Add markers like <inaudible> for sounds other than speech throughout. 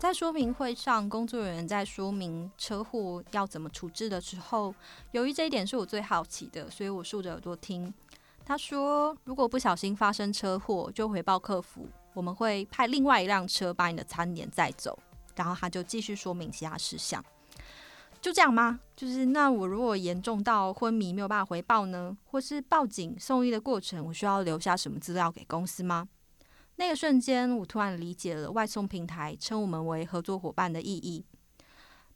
在说明会上，工作人员在说明车祸要怎么处置的时候，由于这一点是我最好奇的，所以我竖着耳朵听。他说，如果不小心发生车祸，就回报客服，我们会派另外一辆车把你的餐点载走。然后他就继续说明其他事项。就这样吗？就是那我如果严重到昏迷没有办法回报呢？或是报警送医的过程，我需要留下什么资料给公司吗？那个瞬间，我突然理解了外送平台称我们为合作伙伴的意义。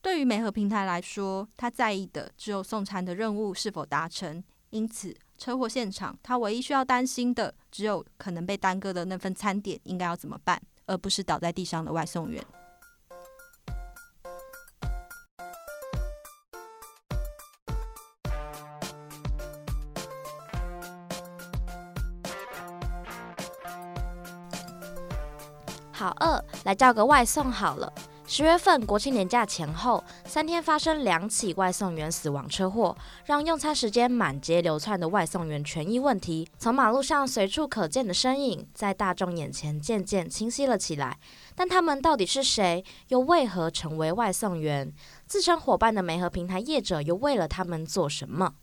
对于美合平台来说，他在意的只有送餐的任务是否达成。因此，车祸现场他唯一需要担心的，只有可能被耽搁的那份餐点应该要怎么办，而不是倒在地上的外送员。好饿，来叫个外送好了。十月份国庆年假前后三天发生两起外送员死亡车祸，让用餐时间满街流窜的外送员权益问题，从马路上随处可见的身影，在大众眼前渐渐清晰了起来。但他们到底是谁？又为何成为外送员？自称伙伴的媒合平台业者又为了他们做什么？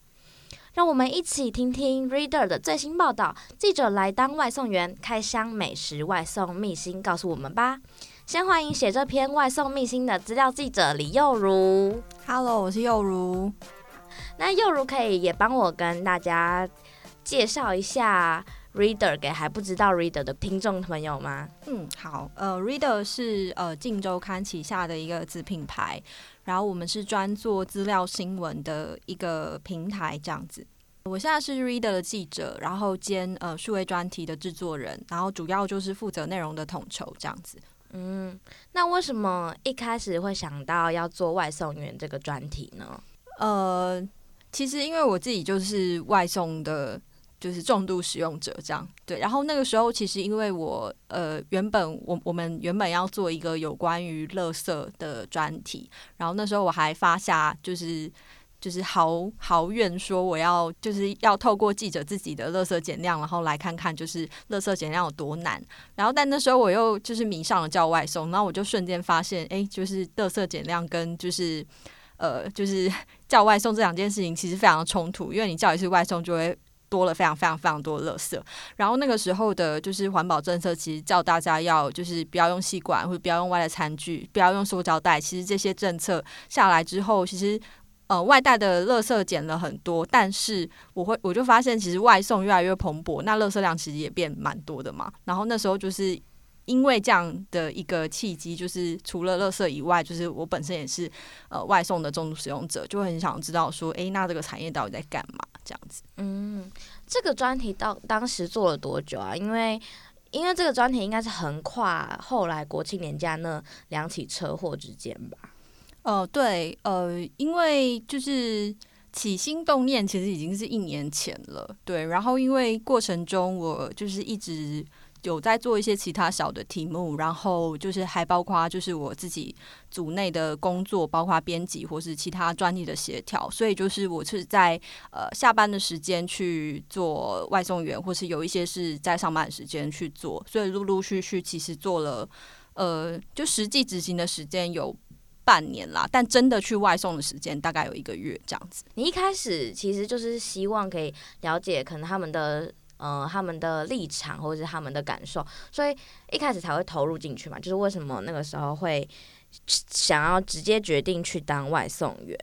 让我们一起听听 Reader 的最新报道。记者来当外送员，开箱美食外送秘辛，告诉我们吧。先欢迎写这篇外送秘辛的资料记者李幼如。Hello，我是幼如。那幼如可以也帮我跟大家介绍一下 Reader 给还不知道 Reader 的听众朋友吗？嗯，好。呃，Reader 是呃镜周刊旗下的一个子品牌。然后我们是专做资料新闻的一个平台，这样子。我现在是 Reader 的记者，然后兼呃数位专题的制作人，然后主要就是负责内容的统筹这样子。嗯，那为什么一开始会想到要做外送员这个专题呢？呃，其实因为我自己就是外送的。就是重度使用者这样，对。然后那个时候，其实因为我呃原本我我们原本要做一个有关于垃圾的专题，然后那时候我还发下就是就是豪豪怨说我要就是要透过记者自己的垃圾减量，然后来看看就是垃圾减量有多难。然后但那时候我又就是迷上了叫外送，然后我就瞬间发现，哎，就是垃圾减量跟就是呃就是 <laughs> 叫外送这两件事情其实非常的冲突，因为你叫一次外送就会。多了非常非常非常多的垃圾，然后那个时候的就是环保政策，其实叫大家要就是不要用吸管或者不要用外带餐具，不要用塑胶袋。其实这些政策下来之后，其实呃外带的垃圾减了很多，但是我会我就发现其实外送越来越蓬勃，那垃圾量其实也变蛮多的嘛。然后那时候就是因为这样的一个契机，就是除了乐色以外，就是我本身也是呃外送的重度使用者，就很想知道说，诶，那这个产业到底在干嘛？这样子，嗯，这个专题到当时做了多久啊？因为，因为这个专题应该是横跨后来国庆年假那两起车祸之间吧？呃，对，呃，因为就是起心动念其实已经是一年前了，对，然后因为过程中我就是一直。有在做一些其他小的题目，然后就是还包括就是我自己组内的工作，包括编辑或是其他专利的协调，所以就是我是在呃下班的时间去做外送员，或是有一些是在上班时间去做，所以陆陆续续其实做了呃就实际执行的时间有半年啦，但真的去外送的时间大概有一个月这样子。你一开始其实就是希望可以了解可能他们的。呃，他们的立场或者是他们的感受，所以一开始才会投入进去嘛。就是为什么那个时候会想要直接决定去当外送员？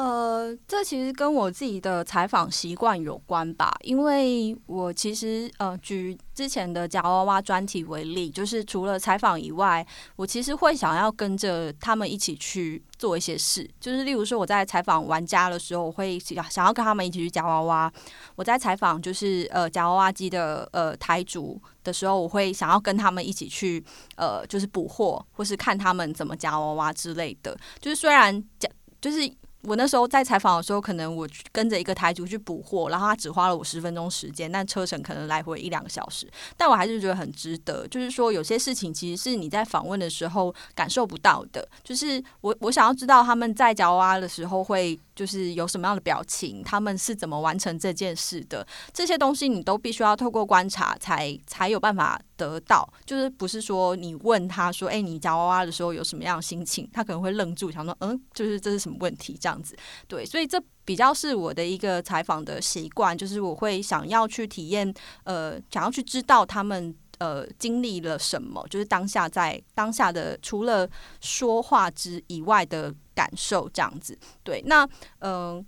呃，这其实跟我自己的采访习惯有关吧，因为我其实呃，举之前的夹娃娃专题为例，就是除了采访以外，我其实会想要跟着他们一起去做一些事，就是例如说我在采访玩家的时候，我会想要跟他们一起去夹娃娃；我在采访就是呃夹娃娃机的呃台主的时候，我会想要跟他们一起去呃就是补货，或是看他们怎么夹娃娃之类的。就是虽然夹就是。我那时候在采访的时候，可能我跟着一个台主去补货，然后他只花了我十分钟时间，但车程可能来回一两个小时，但我还是觉得很值得。就是说，有些事情其实是你在访问的时候感受不到的。就是我我想要知道他们在夹娃娃的时候会。就是有什么样的表情，他们是怎么完成这件事的，这些东西你都必须要透过观察才才有办法得到。就是不是说你问他说，哎，你夹娃娃的时候有什么样的心情，他可能会愣住，想说，嗯，就是这是什么问题这样子。对，所以这比较是我的一个采访的习惯，就是我会想要去体验，呃，想要去知道他们。呃，经历了什么？就是当下在当下的除了说话之以外的感受，这样子。对，那嗯、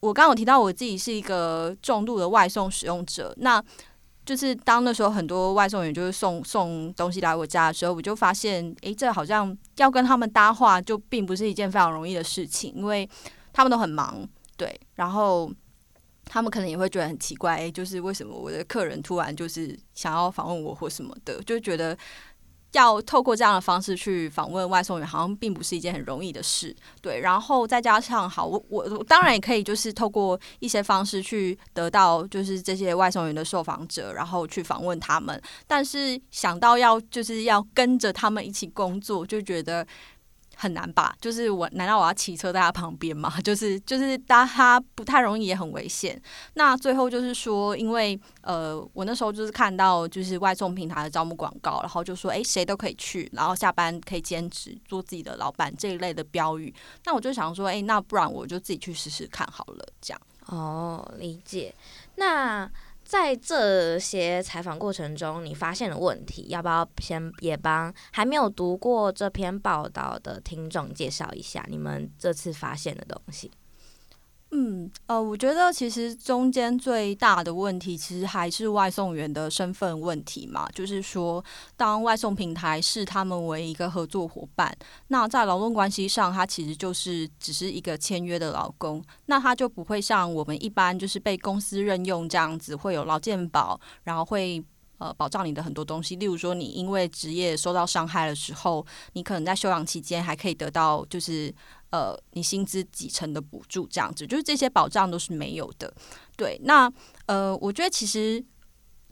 我刚刚有提到我自己是一个重度的外送使用者，那就是当那时候很多外送员就是送送东西来我家的时候，我就发现，诶，这好像要跟他们搭话，就并不是一件非常容易的事情，因为他们都很忙，对，然后。他们可能也会觉得很奇怪，欸，就是为什么我的客人突然就是想要访问我或什么的，就觉得要透过这样的方式去访问外送员，好像并不是一件很容易的事。对，然后再加上好，我我当然也可以就是透过一些方式去得到就是这些外送员的受访者，然后去访问他们，但是想到要就是要跟着他们一起工作，就觉得。很难吧？就是我难道我要骑车在他旁边吗？<laughs> 就是就是搭他不太容易，也很危险。那最后就是说，因为呃，我那时候就是看到就是外送平台的招募广告，然后就说哎，谁都可以去，然后下班可以兼职做自己的老板这一类的标语。那我就想说，哎，那不然我就自己去试试看好了，这样。哦，理解。那。在这些采访过程中，你发现的问题，要不要先也帮还没有读过这篇报道的听众介绍一下你们这次发现的东西？嗯，呃，我觉得其实中间最大的问题，其实还是外送员的身份问题嘛。就是说，当外送平台视他们为一个合作伙伴，那在劳动关系上，他其实就是只是一个签约的劳工，那他就不会像我们一般就是被公司任用这样子，会有劳健保，然后会。呃，保障你的很多东西，例如说，你因为职业受到伤害的时候，你可能在休养期间还可以得到，就是呃，你薪资几成的补助，这样子，就是这些保障都是没有的。对，那呃，我觉得其实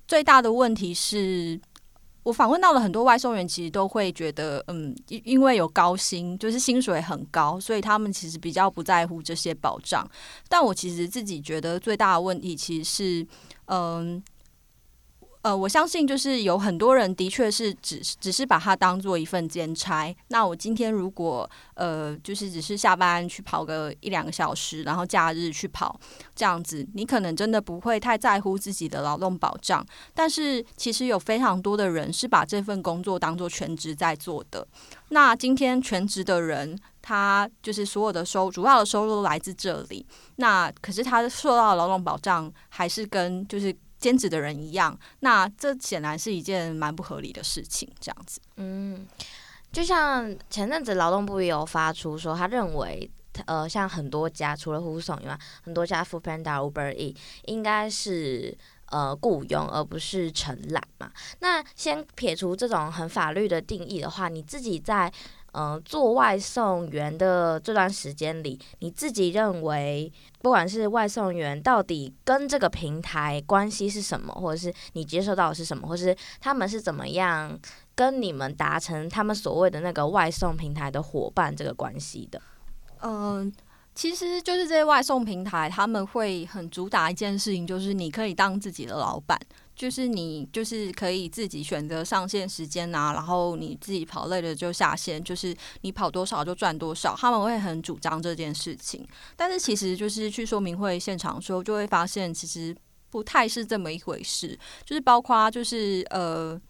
最大的问题是，我访问到了很多外送员，其实都会觉得，嗯，因因为有高薪，就是薪水很高，所以他们其实比较不在乎这些保障。但我其实自己觉得最大的问题，其实是，嗯。呃，我相信就是有很多人的确是只只是把它当做一份兼差。那我今天如果呃，就是只是下班去跑个一两个小时，然后假日去跑这样子，你可能真的不会太在乎自己的劳动保障。但是其实有非常多的人是把这份工作当做全职在做的。那今天全职的人，他就是所有的收主要的收入都来自这里。那可是他受到的劳动保障还是跟就是。兼职的人一样，那这显然是一件蛮不合理的事情。这样子，嗯，就像前阵子劳动部也有发出说，他认为，呃，像很多家除了护送以外，很多家 f o o p a n d a、Uber E 应该是呃雇佣，而不是承揽嘛。那先撇除这种很法律的定义的话，你自己在。嗯、做外送员的这段时间里，你自己认为，不管是外送员到底跟这个平台关系是什么，或者是你接受到的是什么，或者是他们是怎么样跟你们达成他们所谓的那个外送平台的伙伴这个关系的？嗯、其实就是这些外送平台，他们会很主打一件事情，就是你可以当自己的老板。就是你就是可以自己选择上线时间啊，然后你自己跑累了就下线，就是你跑多少就赚多少，他们会很主张这件事情。但是其实就是去说明会现场的时候，就会发现其实不太是这么一回事，就是包括就是呃。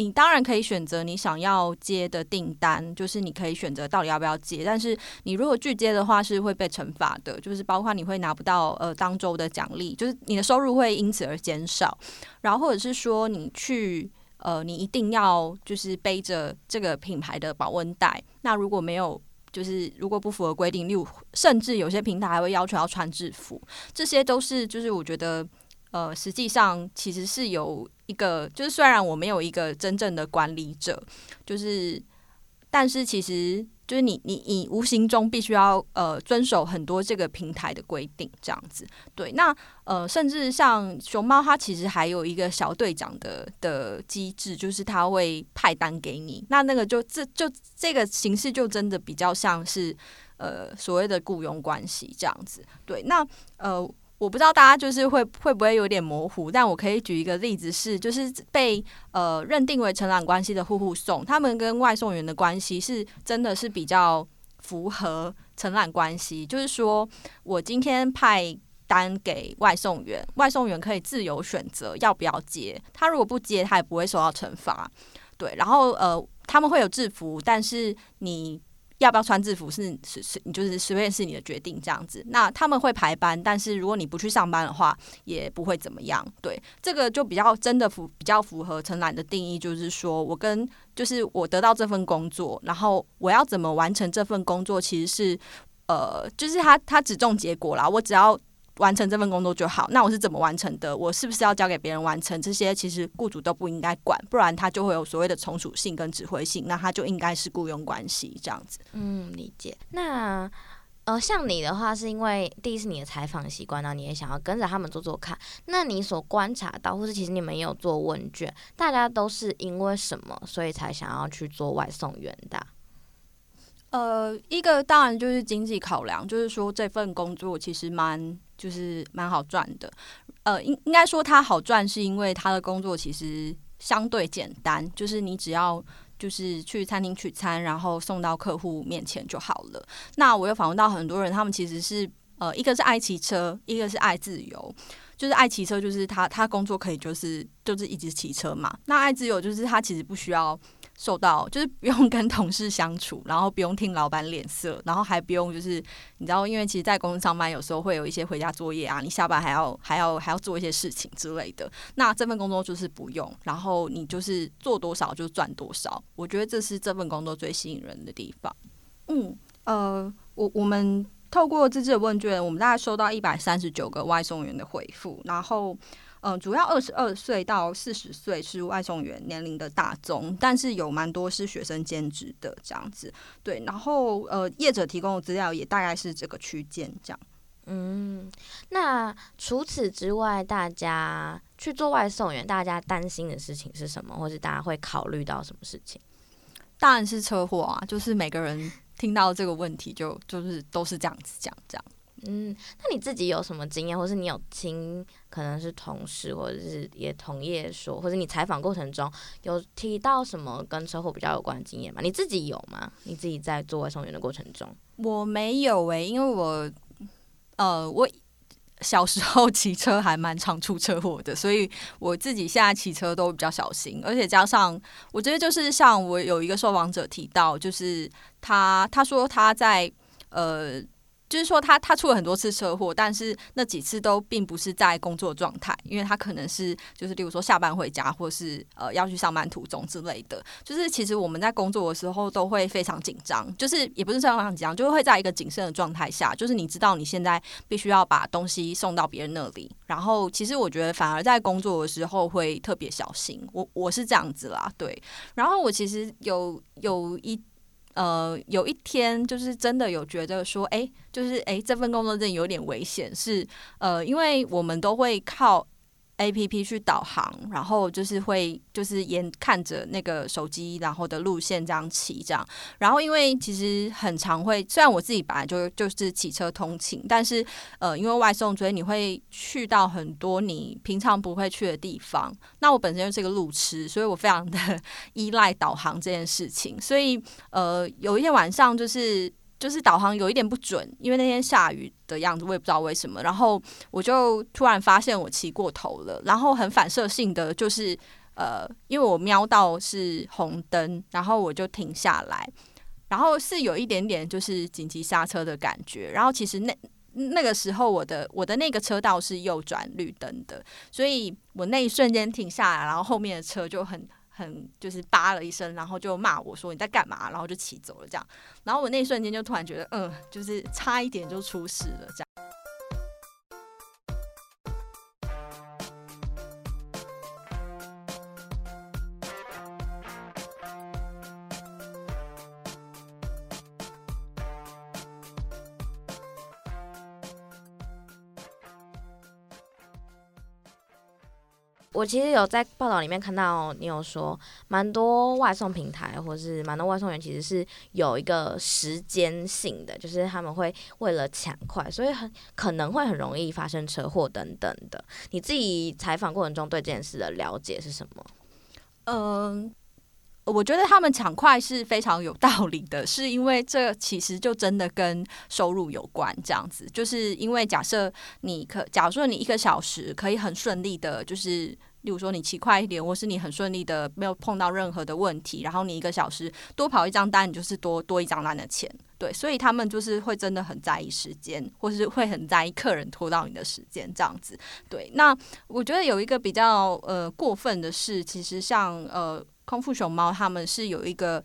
你当然可以选择你想要接的订单，就是你可以选择到底要不要接。但是你如果拒接的话，是会被惩罚的，就是包括你会拿不到呃当周的奖励，就是你的收入会因此而减少。然后或者是说你去呃，你一定要就是背着这个品牌的保温袋。那如果没有，就是如果不符合规定，例如甚至有些平台还会要求要穿制服，这些都是就是我觉得。呃，实际上其实是有一个，就是虽然我没有一个真正的管理者，就是，但是其实就是你你你无形中必须要呃遵守很多这个平台的规定，这样子。对，那呃，甚至像熊猫，它其实还有一个小队长的的机制，就是他会派单给你。那那个就这就这个形式就真的比较像是。呃所谓的雇佣关系这样子。对，那呃我不知道大家就是会会不会有点模糊，但我可以举一个例子是，就是被呃认定为承揽关系的户户送，他们跟外送员的关系是真的是比较符合承揽关系，就是说我今天派。单给外送员，外送员可以自由选择要不要接。他如果不接，他也不会受到惩罚。对，然后呃，他们会有制服，但是你要不要穿制服是是是，就是随便是你的决定这样子。那他们会排班，但是如果你不去上班的话，也不会怎么样。对，这个就比较真的符比较符合陈兰的定义，就是说我跟就是我得到这份工作，然后我要怎么完成这份工作，其实是呃，就是他他只重结果啦，我只要。完成这份工作就好。那我是怎么完成的？我是不是要交给别人完成？这些其实雇主都不应该管，不然他就会有所谓的从属性跟指挥性，那他就应该是雇佣关系这样子。嗯，理解。那呃，像你的话，是因为第一次你的采访习惯，那你也想要跟着他们做做看。那你所观察到，或是其实你们也有做问卷，大家都是因为什么，所以才想要去做外送员的？呃，一个当然就是经济考量，就是说这份工作其实蛮。就是蛮好赚的，呃，应应该说它好赚，是因为他的工作其实相对简单，就是你只要就是去餐厅取餐，然后送到客户面前就好了。那我又访问到很多人，他们其实是呃，一个是爱骑车，一个是爱自由。就是爱骑车，就是他他工作可以就是就是一直骑车嘛。那爱自由就是他其实不需要。受到就是不用跟同事相处，然后不用听老板脸色，然后还不用就是你知道，因为其实，在公司上班有时候会有一些回家作业啊，你下班还要还要还要做一些事情之类的。那这份工作就是不用，然后你就是做多少就赚多少。我觉得这是这份工作最吸引人的地方。嗯，呃，我我们透过这次的问卷，我们大概收到一百三十九个外送员的回复，然后。嗯，主要二十二岁到四十岁是外送员年龄的大宗，但是有蛮多是学生兼职的这样子。对，然后呃，业者提供的资料也大概是这个区间这样。嗯，那除此之外，大家去做外送员，大家担心的事情是什么，或是大家会考虑到什么事情？当然是车祸啊，就是每个人听到这个问题就就是都是这样子讲这样。嗯，那你自己有什么经验，或是你有听可能是同事或者是也同业说，或者你采访过程中有提到什么跟车祸比较有关的经验吗？你自己有吗？你自己在做外送员的过程中？我没有诶、因为我呃，我小时候骑车还蛮常出车祸的，所以我自己现在骑车都比较小心，而且加上我觉得就是像我有一个受访者提到，就是他他说他在呃。就是说他，他出了很多次车祸，但是那几次都并不是在工作状态，因为他可能是就是，例如说下班回家，或是呃要去上班途中之类的。就是其实我们在工作的时候都会非常紧张，就是也不是非常紧张，就会在一个谨慎的状态下，就是你知道你现在必须要把东西送到别人那里，然后其实我觉得反而在工作的时候会特别小心。我我是这样子啦，对。然后我其实有有一。呃，有一天就是真的有觉得说，哎，就是哎，这份工作真的有点危险，是呃，因为我们都会靠。A P P 去导航，然后就是会就是眼看着那个手机，然后的路线这样骑这样，然后因为其实很常会，虽然我自己本来就就是骑车通勤，但是呃，因为外送，所以你会去到很多你平常不会去的地方。那我本身就是个路痴，所以我非常的 <laughs> 依赖导航这件事情。所以呃，有一天晚上就是。就是导航有一点不准，因为那天下雨的样子，我也不知道为什么。然后我就突然发现我骑过头了，然后很反射性的就是呃，因为我瞄到是红灯，然后我就停下来，然后是有一点点就是紧急刹车的感觉。然后其实那那个时候我的我的那个车道是右转绿灯的，所以我那一瞬间停下来，然后后面的车就很。很就是叭了一声，然后就骂我说你在干嘛，然后就骑走了这样，然后我那一瞬间就突然觉得，嗯，就是差一点就出事了这样。我其实有在报道里面看到你有说，蛮多外送平台或是蛮多外送员其实是有一个时间性的，就是他们会为了抢快，所以很可能会很容易发生车祸等等的。你自己采访过程中对这件事的了解是什么？嗯。我觉得他们抢快是非常有道理的，是因为这其实就真的跟收入有关。这样子，就是因为假设你可，假如说你一个小时可以很顺利的，就是例如说你骑快一点，或是你很顺利的没有碰到任何的问题，然后你一个小时多跑一张单，你就是多多一张单的钱。对，所以他们就是会真的很在意时间，或是会很在意客人拖到你的时间这样子。对，那我觉得有一个比较呃过分的是，其实像呃。空腹熊猫他们是有一个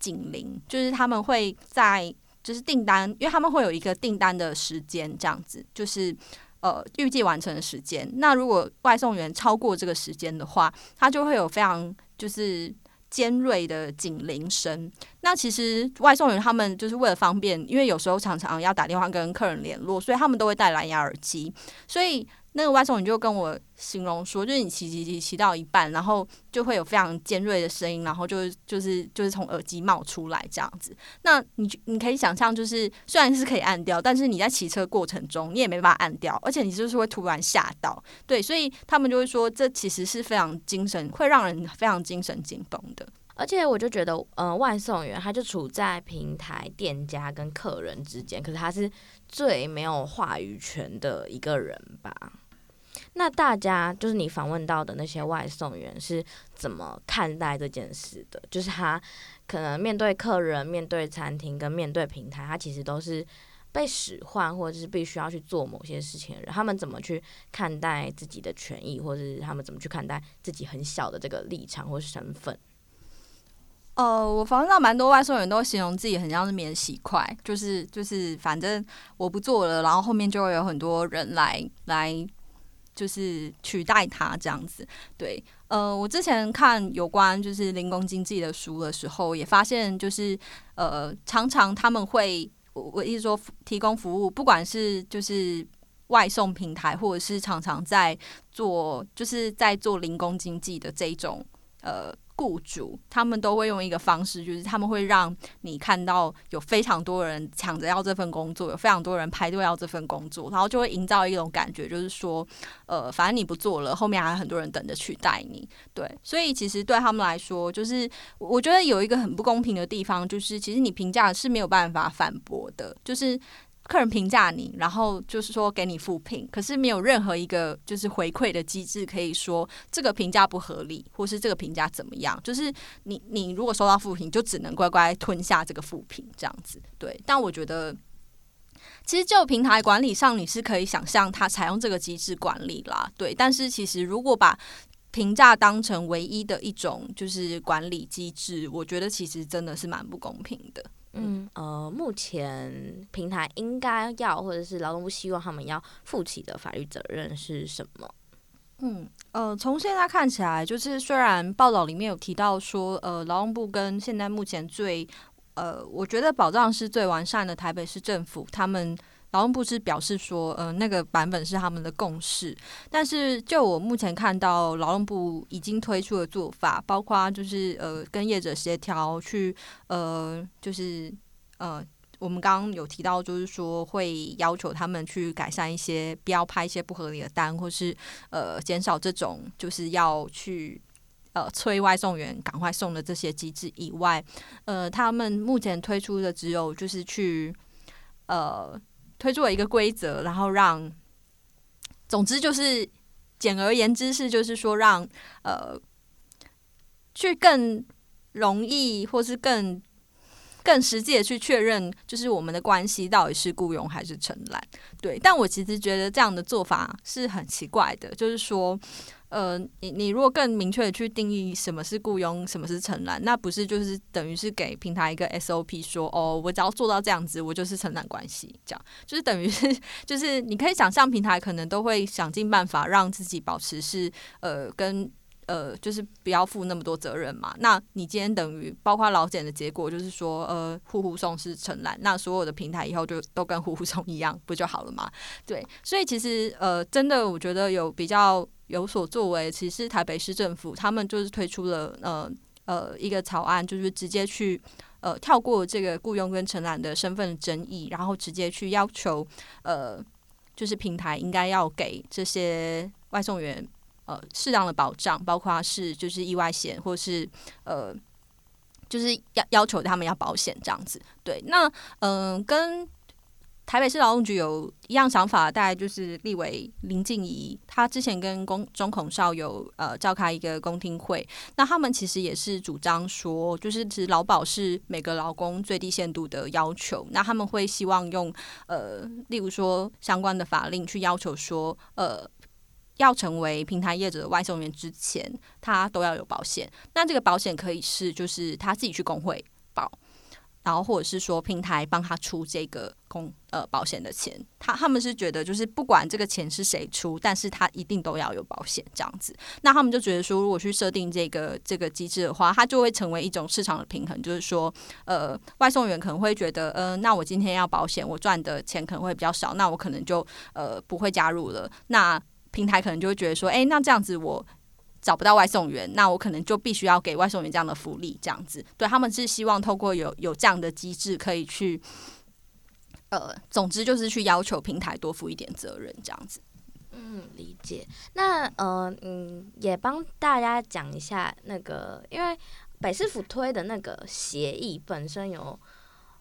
警铃，就是他们会在就是订单，因为他们会有一个订单的时间，这样子就是呃预计完成的时间。那如果外送员超过这个时间的话，他就会有非常就是尖锐的警铃声。那其实外送员他们就是为了方便，因为有时候常常要打电话跟客人联络，所以他们都会带蓝牙耳机，所以。那个外送员就跟我形容说，就是你骑骑骑骑到一半，然后就会有非常尖锐的声音，然后就就是就是从耳机冒出来这样子。那你你可以想象，就是虽然是可以按掉，但是你在骑车过程中你也没办法按掉，而且你就是会突然吓到。对，所以他们就会说，这其实是非常精神，会让人非常精神紧绷的。而且我就觉得，呃，外送员他就处在平台店家跟客人之间，可是他是最没有话语权的一个人吧。那大家就是你访问到的那些外送员是怎么看待这件事的？就是他可能面对客人、面对餐厅跟面对平台，他其实都是被使唤或者是必须要去做某些事情的人。他们怎么去看待自己的权益，或者是他们怎么去看待自己很小的这个立场或身份？呃，我访问到蛮多外送员都形容自己很像是免洗筷，就是就是反正我不做了，然后后面就会有很多人来来。就是取代它这样子，对，呃，我之前看有关就是零工经济的书的时候，也发现就是呃，常常他们会我我意思说提供服务，不管是就是外送平台，或者是常常在做就是在做零工经济的这种呃。雇主他们都会用一个方式，就是他们会让你看到有非常多人抢着要这份工作，有非常多人排队要这份工作，然后就会营造一种感觉，就是说，呃，反正你不做了，后面还有很多人等着取代你。对，所以其实对他们来说，就是我觉得有一个很不公平的地方，就是其实你评价是没有办法反驳的，就是。客人评价你，然后就是说给你负评，可是没有任何一个就是回馈的机制，可以说这个评价不合理，或是这个评价怎么样？就是你你如果收到负评，就只能乖乖吞下这个负评这样子。对，但我觉得其实就平台管理上，你是可以想象它采用这个机制管理啦。对，但是其实如果把评价当成唯一的一种就是管理机制，我觉得其实真的是蛮不公平的。嗯，呃，目前平台应该要，或者是劳动部希望他们要负起的法律责任是什么？嗯，呃，从现在看起来，就是虽然报道里面有提到说，呃，劳动部跟现在目前最，呃，我觉得保障是最完善的台北市政府，他们。劳动部是表示说，呃，那个版本是他们的共识，但是就我目前看到，劳动部已经推出的做法，包括就是呃跟业者协调去，呃，就是呃，我们刚刚有提到，就是说会要求他们去改善一些，不要派一些不合理的单，或是呃减少这种就是要去呃催外送员赶快送的这些机制以外，呃，他们目前推出的只有就是去呃。推出了一个规则，然后让，总之就是简而言之是，就是说让呃，去更容易或是更更实际的去确认，就是我们的关系到底是雇佣还是承揽。对，但我其实觉得这样的做法是很奇怪的，就是说。呃，你你如果更明确的去定义什么是雇佣，什么是承揽，那不是就是等于是给平台一个 SOP 说，哦，我只要做到这样子，我就是承揽关系，这样就是等于是就是你可以想象平台可能都会想尽办法让自己保持是呃跟呃，就是不要负那么多责任嘛。那你今天等于包括老检的结果，就是说，呃，户户送是承揽，那所有的平台以后就都跟户户送一样，不就好了吗？对，所以其实呃，真的我觉得有比较有所作为，其实台北市政府他们就是推出了呃呃一个草案，就是直接去呃跳过这个雇佣跟承揽的身份争议，然后直接去要求呃，就是平台应该要给这些外送员。呃，适当的保障，包括是就是意外险，或是呃，就是要要求他们要保险这样子。对，那嗯、跟台北市劳动局有一样想法，大概就是立委林静怡，他之前跟公中孔少有呃召开一个公听会，那他们其实也是主张说，就是其实劳保是每个劳工最低限度的要求，那他们会希望用呃，例如说相关的法令去要求说呃。要成为平台业者的外送员之前，他都要有保险。那这个保险可以是就是他自己去工会保，然后或者是说平台帮他出这个公呃保险的钱。他他们是觉得就是不管这个钱是谁出，但是他一定都要有保险这样子。那他们就觉得说，如果去设定这个这个机制的话，它就会成为一种市场的平衡，就是说呃外送员可能会觉得，呃那我今天要保险，我赚的钱可能会比较少，那我可能就呃不会加入了。那平台可能就会觉得说，哎，那这样子我找不到外送员，那我可能就必须要给外送员这样的福利，这样子。对，他们是希望透过有有这样的机制，可以去，呃，总之就是去要求平台多负一点责任，这样子。嗯，理解。那呃，嗯，也帮大家讲一下那个，因为北市府推的那个协议本身有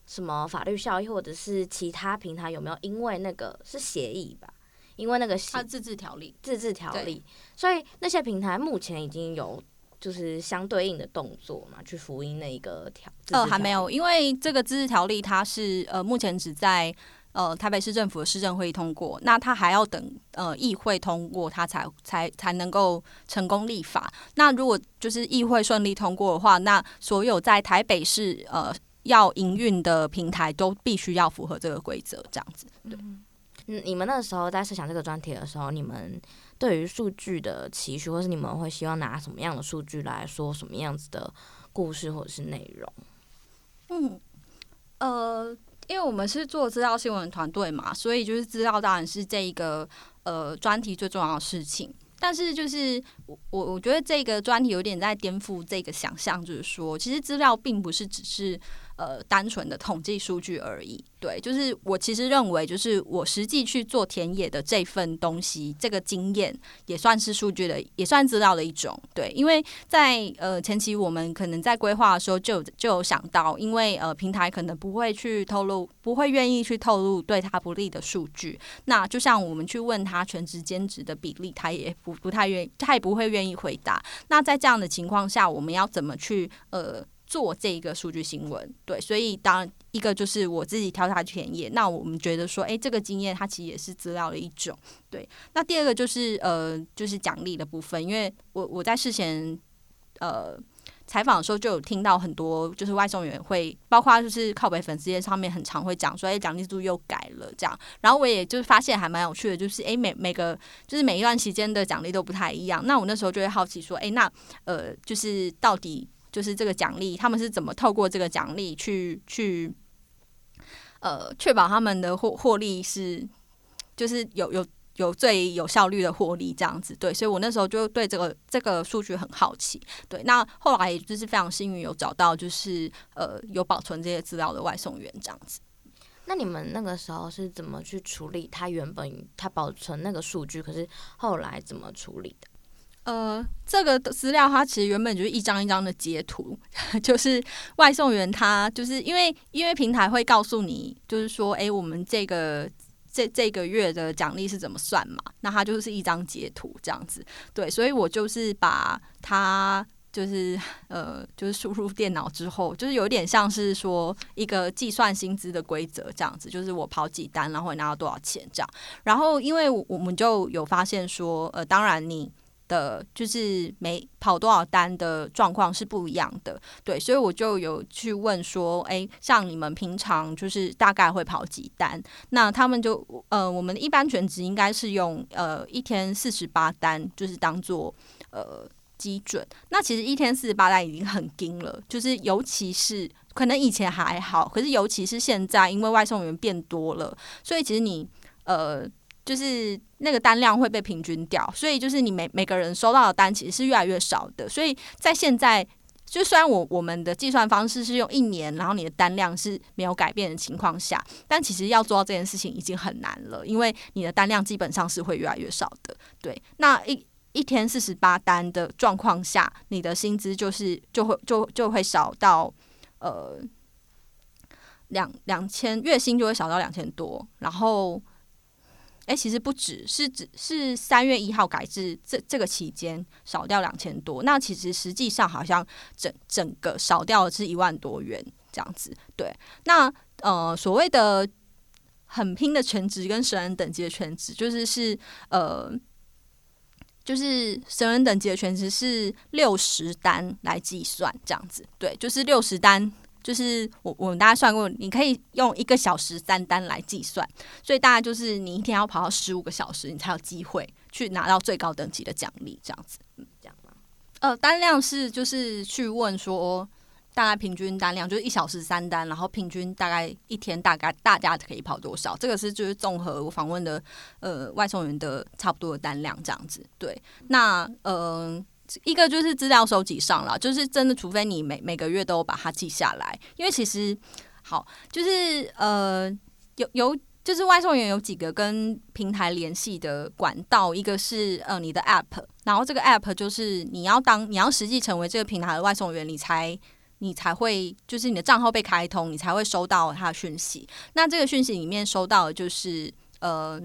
什么法律效益，或者是其他平台有没有因为那个是协议吧？因为那个它自治条例，自治条例，所以那些平台目前已经有就是相对应的动作嘛，去符合那一个条。呃，还没有，因为这个自治条例它是呃目前只在呃台北市政府的市政会议通过，那它还要等呃议会通过，它才才才能够成功立法。那如果就是议会顺利通过的话，那所有在台北市呃要营运的平台都必须要符合这个规则，这样子，对。嗯你们那时候在设想这个专题的时候，你们对于数据的期许，或是你们会希望拿什么样的数据来说什么样子的故事或者是内容？嗯，呃，因为我们是做资料新闻团队嘛，所以就是资料当然是这一个呃专题最重要的事情。但是就是我我我觉得这个专题有点在颠覆这个想象，就是说，其实资料并不是只是。呃，单纯的统计数据而已。对，就是我其实认为，就是我实际去做田野的这份东西，这个经验也算是数据的，也算资料的一种。对，因为在呃前期我们可能在规划的时候就有就有想到，因为呃平台可能不会去透露，不会愿意去透露对他不利的数据。那就像我们去问他全职兼职的比例，他也不不太愿意，他也不会愿意回答。那在这样的情况下，我们要怎么去呃？做这一个数据新闻，对，所以当一个就是我自己挑下田野，那我们觉得说，哎，这个经验它其实也是资料的一种，对。那第二个就是呃，就是奖励的部分，因为我我在事前呃采访的时候就有听到很多，就是外送员会，包括就是靠北粉丝页上面很常会讲说，哎，奖励制度又改了这样。然后我也就是发现还蛮有趣的，就是哎每每个就是每一段期间的奖励都不太一样。那我那时候就会好奇说，哎，那呃就是到底。就是这个奖励，他们是怎么透过这个奖励去去，呃，确保他们的获获利是，就是有有有最有效率的获利这样子。对，所以我那时候就对这个这个数据很好奇。对，那后来就是非常幸运有找到，就是呃有保存这些资料的外送员这样子。那你们那个时候是怎么去处理？他原本他保存那个数据，可是后来怎么处理的？呃，这个资料它其实原本就是一张一张的截图，<laughs> 就是外送员他就是因为因为平台会告诉你，就是说，哎，我们这个这这个月的奖励是怎么算嘛？那它就是一张截图这样子，对，所以我就是把它就是呃，就是输入电脑之后，就是有点像是说一个计算薪资的规则这样子，就是我跑几单，然后拿到多少钱这样。然后因为我们就有发现说，呃，当然你。的就是每跑多少单的状况是不一样的，对，所以我就有去问说，哎，像你们平常就是大概会跑几单？那他们就呃，我们一般全职应该是用呃一天四十八单，就是当做呃基准。那其实一天四十八单已经很惊了，就是尤其是可能以前还好，可是尤其是现在，因为外送员变多了，所以其实你呃，就是那个单量会被平均掉，所以就是你每每个人收到的单其实是越来越少的。所以在现在，就虽然我我们的计算方式是用一年，然后你的单量是没有改变的情况下，但其实要做到这件事情已经很难了，因为你的单量基本上是会越来越少的。对，那一。一天四十八单的状况下，你的薪资就是就会就就会少到呃两两千，月薪就会少到两千多。然后，哎、其实不止，是指是三月一号改制这这个期间少掉两千多。那其实实际上好像整整个少掉的是一万多元这样子。对，那呃所谓的很拼的全职跟神人等级的全职，就是是呃。就是神人等级的全职是六十单来计算，这样子，对，就是六十单，就是我我们大家算过，你可以用一个小时三单来计算，所以大概就是你一天要跑到十五个小时，你才有机会去拿到最高等级的奖励，这样子，嗯，这样吗？呃，单量是就是去问说。大概平均单量就是一小时三单，然后平均大概一天大概大家可以跑多少？这个是就是综合我访问的呃外送员的差不多的单量这样子。对，那呃一个就是资料收集上了，就是真的，除非你每每个月都把它记下来，因为其实好就是呃有有就是外送员有几个跟平台联系的管道，一个是呃你的 App，然后这个 App 就是你要当你要实际成为这个平台的外送员，你才。你才会就是你的账号被开通，你才会收到他的讯息。那这个讯息里面收到的就是呃，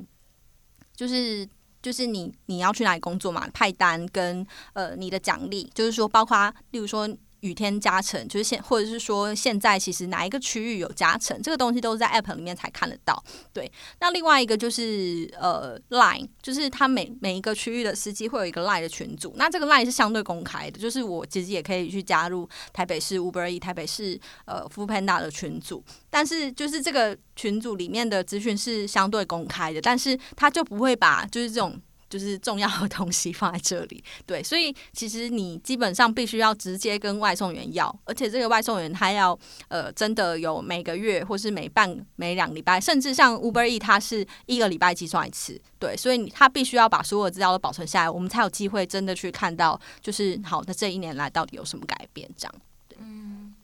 就是就是你你要去哪里工作嘛，派单跟呃你的奖励，就是说包括例如说。雨天加成就是现，或者是说现在其实哪一个区域有加成，这个东西都是在 App 里面才看得到。对，那另外一个就是呃 Line，就是它每每一个区域的司机会有一个 Line 的群组，那这个 Line 是相对公开的，就是我其实也可以去加入台北市 Uber E、台北市呃 f o o Panda 的群组，但是就是这个群组里面的资讯是相对公开的，但是他就不会把就是这种。就是重要的东西放在这里，<laughs> 对，所以其实你基本上必须要直接跟外送员要，而且这个外送员他要呃真的有每个月或是每半每两礼拜，甚至像 Uber E 它是一个礼拜计算一次，对，所以他必须要把所有的资料都保存下来，我们才有机会真的去看到，就是好那这一年来到底有什么改变这样。对，嗯，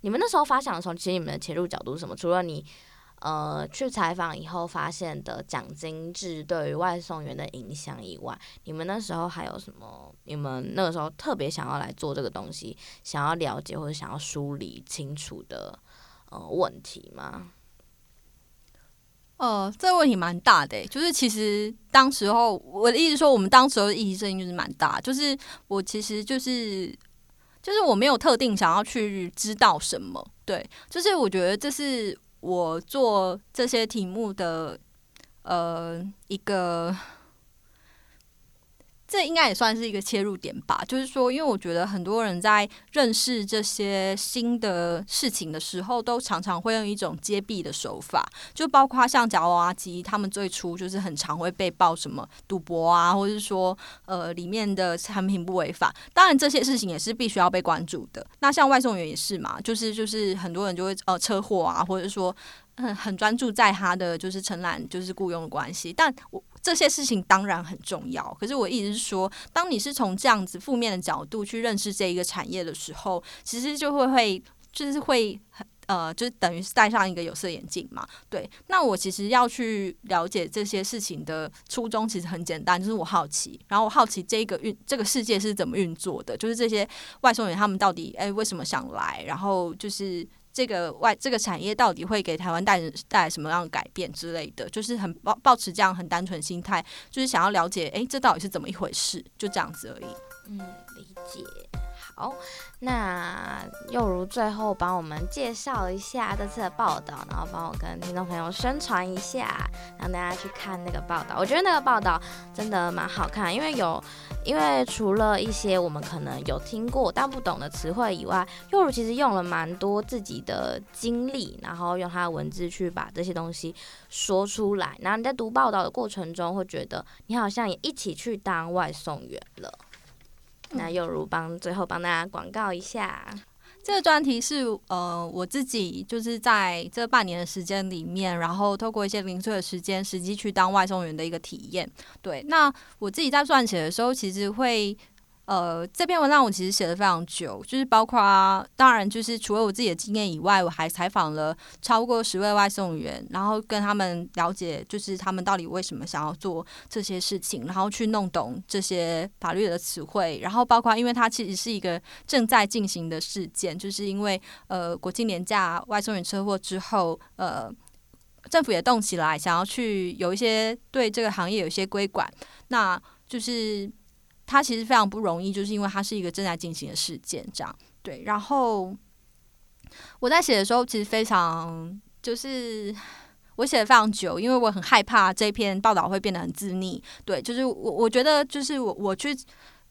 你们那时候发想的时候，其实你们的切入角度是什么？除了你。呃，去采访以后发现的奖金制对于外送员的影响以外，你们那时候还有什么？你们那个时候特别想要来做这个东西，想要了解或者想要梳理清楚的呃问题吗？呃，这个问题蛮大的，就是其实当时候我的意思说，我们当时候的议题声音就是蛮大，就是我其实就是就是我没有特定想要去知道什么，对，就是我觉得这是。我做这些题目的呃一个，这应该也算是一个切入点吧。就是说，因为我觉得很多人在认识这些新的事情的时候，都常常会用一种揭弊的手法，就包括像夹娃娃机，他们最初就是很常会被爆什么赌博啊，或者是说呃里面的产品不违法。当然，这些事情也是必须要被关注的。那像外送员也是嘛，就是就是很多人就会呃车祸啊，或者说很很专注在他的就是承揽就是雇佣关系。但我这些事情当然很重要，可是我意思是说，当你是从这样子负面的角度去认识这一个产业的时候，其实就会会就是会很。呃，就是等于是戴上一个有色眼镜嘛。对，那我其实要去了解这些事情的初衷，其实很简单，就是我好奇，然后我好奇这个运这个世界是怎么运作的，就是这些外送员他们到底哎为什么想来，然后就是这个外这个产业到底会给台湾带来带来什么样的改变之类的，就是很抱抱持这样很单纯心态，就是想要了解哎这到底是怎么一回事，就这样子而已。嗯，理解。好，那又如最后帮我们介绍一下这次的报道，然后帮我跟听众朋友宣传一下，让大家去看那个报道。我觉得那个报道真的蛮好看，因为有，因为除了一些我们可能有听过但不懂的词汇以外，又如其实用了蛮多自己的经历，然后用他的文字去把这些东西说出来。然后你在读报道的过程中，会觉得你好像也一起去当外送员了。那又如帮最后帮大家广告一下。这个专题是呃，我自己就是在这半年的时间里面，然后透过一些零碎的时间，实际去当外送员的一个体验。对，那我自己在撰写的时候，其实会。呃，这篇文章我其实写的非常久，就是包括当然就是除了我自己的经验以外，我还采访了超过十位外送员，然后跟他们了解，就是他们到底为什么想要做这些事情，然后去弄懂这些法律的词汇，然后包括因为它其实是一个正在进行的事件，就是因为呃国庆连假外送员车祸之后，呃政府也动起来，想要去有一些对这个行业有一些规管，那就是。它其实非常不容易，就是因为它是一个正在进行的事件，这样对。然后我在写的时候，其实非常就是我写的非常久，因为我很害怕这篇报道会变得很自溺。对，就是我我觉得就是我我去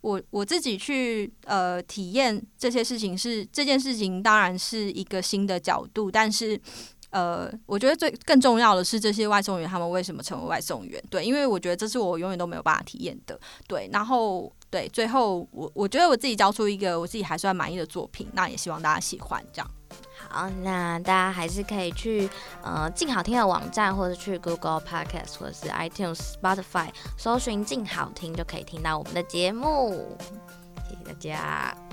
我我自己去呃体验这些事情是这件事情，当然是一个新的角度，但是。呃，我觉得最更重要的是这些外送员他们为什么成为外送员？对，因为我觉得这是我永远都没有办法体验的。对，然后对，最后我我觉得我自己交出一个我自己还算满意的作品，那也希望大家喜欢。这样，好，那大家还是可以去呃镜好听的网站，或者去 Google Podcast 或者是 iTunes、Spotify 搜寻镜好听，就可以听到我们的节目。谢谢大家。